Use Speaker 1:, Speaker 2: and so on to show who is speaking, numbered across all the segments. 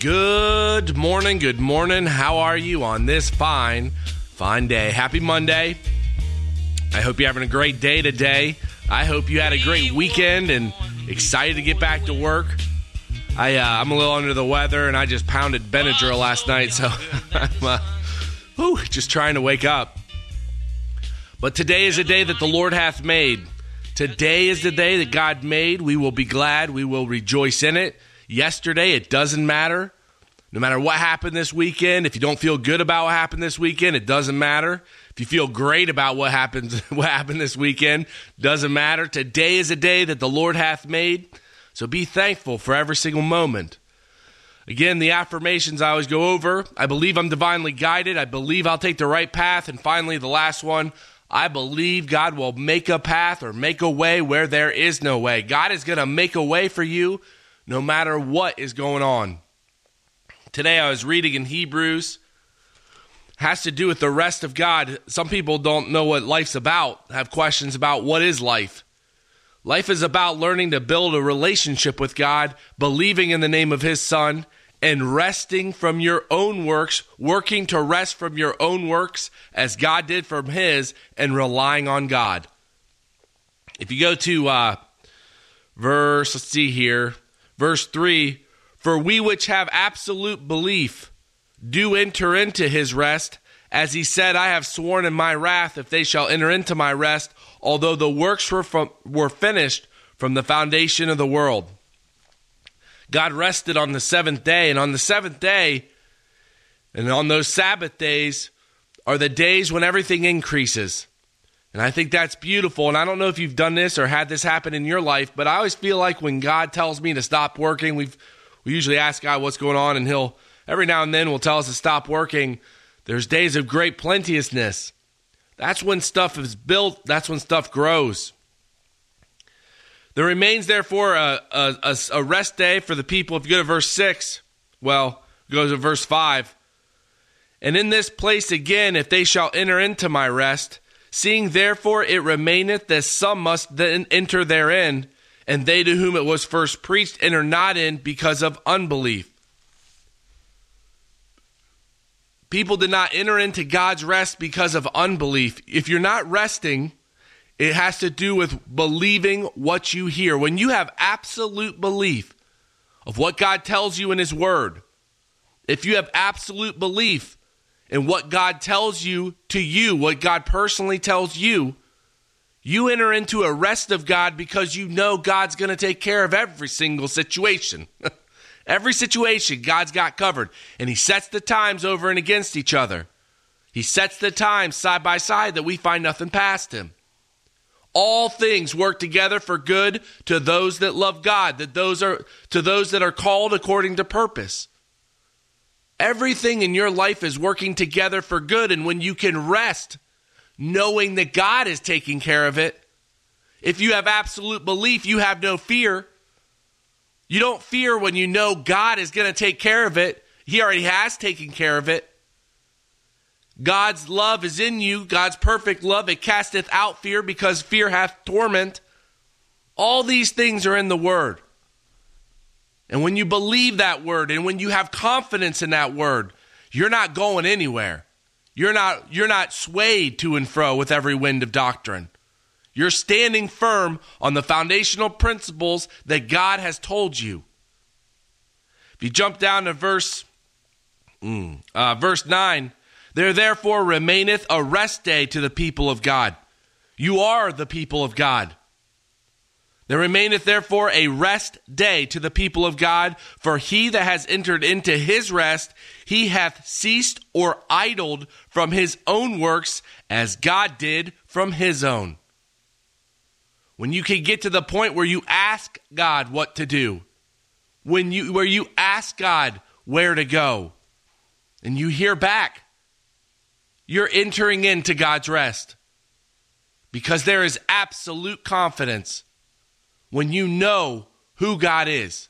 Speaker 1: Good morning, good morning. How are you on this fine, fine day? Happy Monday. I hope you're having a great day today. I hope you had a great weekend and excited to get back to work. I, uh, I'm a little under the weather and I just pounded Benadryl last night, so I'm uh, whew, just trying to wake up. But today is a day that the Lord hath made. Today is the day that God made. We will be glad. We will rejoice in it yesterday. It doesn't matter. No matter what happened this weekend, if you don't feel good about what happened this weekend, it doesn't matter. If you feel great about what happened what happened this weekend, doesn't matter. Today is a day that the Lord hath made. So be thankful for every single moment. Again, the affirmations I always go over. I believe I'm divinely guided. I believe I'll take the right path. And finally, the last one. I believe God will make a path or make a way where there is no way. God is going to make a way for you no matter what is going on. Today I was reading in Hebrews has to do with the rest of God. Some people don't know what life's about, have questions about what is life. Life is about learning to build a relationship with God, believing in the name of his son, and resting from your own works, working to rest from your own works as God did from his, and relying on God. If you go to uh, verse, let's see here, Verse 3 For we which have absolute belief do enter into his rest, as he said, I have sworn in my wrath if they shall enter into my rest, although the works were, from, were finished from the foundation of the world. God rested on the seventh day, and on the seventh day, and on those Sabbath days, are the days when everything increases. And I think that's beautiful. And I don't know if you've done this or had this happen in your life, but I always feel like when God tells me to stop working, we've we usually ask God what's going on, and He'll every now and then will tell us to stop working. There's days of great plenteousness. That's when stuff is built. That's when stuff grows. There remains therefore a, a, a rest day for the people. If you go to verse six, well, go to verse five. And in this place again, if they shall enter into my rest, Seeing therefore it remaineth that some must then enter therein, and they to whom it was first preached enter not in because of unbelief. People did not enter into God's rest because of unbelief. If you're not resting, it has to do with believing what you hear. When you have absolute belief of what God tells you in His Word, if you have absolute belief and what God tells you to you, what God personally tells you, you enter into a rest of God because you know God's going to take care of every single situation. every situation God's got covered. And He sets the times over and against each other. He sets the times side by side that we find nothing past Him. All things work together for good to those that love God, that those are to those that are called according to purpose. Everything in your life is working together for good. And when you can rest knowing that God is taking care of it, if you have absolute belief, you have no fear. You don't fear when you know God is going to take care of it. He already has taken care of it. God's love is in you, God's perfect love. It casteth out fear because fear hath torment. All these things are in the Word. And when you believe that word and when you have confidence in that word, you're not going anywhere. You're not you're not swayed to and fro with every wind of doctrine. You're standing firm on the foundational principles that God has told you. If you jump down to verse mm, uh, verse 9, there therefore remaineth a rest day to the people of God. You are the people of God. There remaineth therefore a rest day to the people of God, for he that has entered into his rest, he hath ceased or idled from his own works, as God did from his own. When you can get to the point where you ask God what to do, when you where you ask God where to go, and you hear back, you're entering into God's rest. Because there is absolute confidence when you know who God is.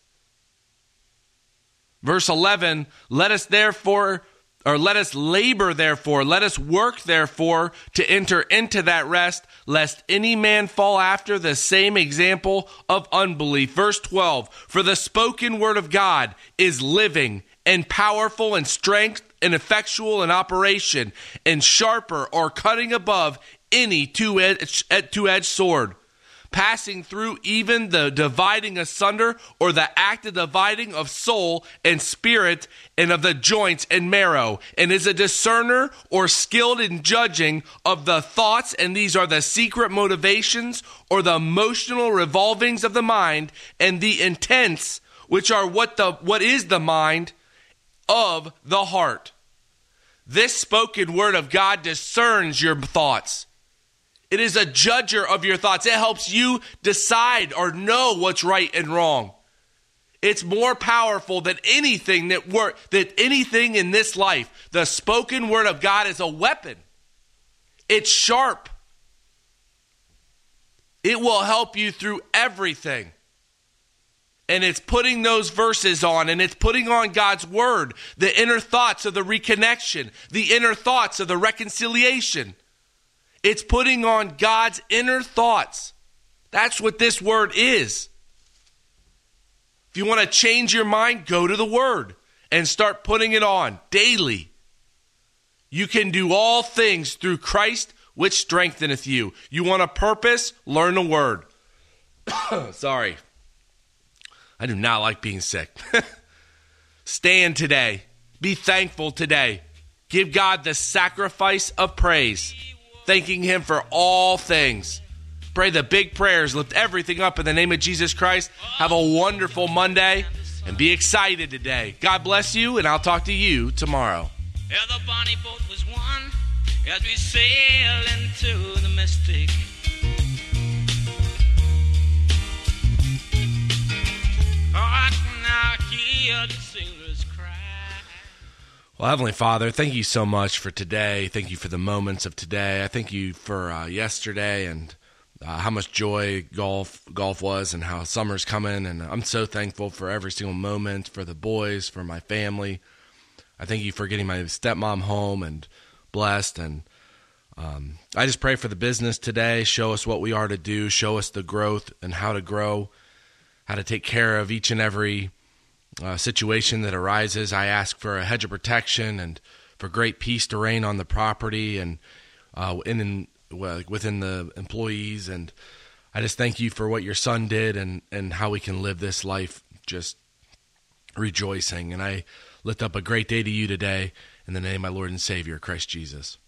Speaker 1: Verse 11, let us therefore, or let us labor therefore, let us work therefore to enter into that rest, lest any man fall after the same example of unbelief. Verse 12, for the spoken word of God is living and powerful and strength and effectual in operation and sharper or cutting above any two-edged sword passing through even the dividing asunder or the act of dividing of soul and spirit and of the joints and marrow, and is a discerner or skilled in judging of the thoughts, and these are the secret motivations or the emotional revolvings of the mind, and the intents, which are what the what is the mind of the heart. This spoken word of God discerns your thoughts it is a judger of your thoughts. It helps you decide or know what's right and wrong. It's more powerful than anything that wor- that anything in this life. The spoken word of God is a weapon. It's sharp. It will help you through everything. And it's putting those verses on and it's putting on God's word, the inner thoughts of the reconnection, the inner thoughts of the reconciliation. It's putting on God's inner thoughts. That's what this word is. If you want to change your mind, go to the word and start putting it on daily. You can do all things through Christ, which strengtheneth you. You want a purpose? Learn the word. Sorry. I do not like being sick. Stand today. Be thankful today. Give God the sacrifice of praise thanking Him for all things. Pray the big prayers, lift everything up in the name of Jesus Christ. Have a wonderful Monday and be excited today. God bless you, and I'll talk to you tomorrow. Yeah, the bonnie boat was as we sail into the mystic. now well, Heavenly Father, thank you so much for today. Thank you for the moments of today. I thank you for uh, yesterday and uh, how much joy golf golf was, and how summer's coming. And I'm so thankful for every single moment for the boys, for my family. I thank you for getting my stepmom home and blessed. And um, I just pray for the business today. Show us what we are to do. Show us the growth and how to grow, how to take care of each and every uh, situation that arises. I ask for a hedge of protection and for great peace to reign on the property and uh, in, in well, within the employees. And I just thank you for what your son did and, and how we can live this life just rejoicing. And I lift up a great day to you today in the name of my Lord and Savior, Christ Jesus.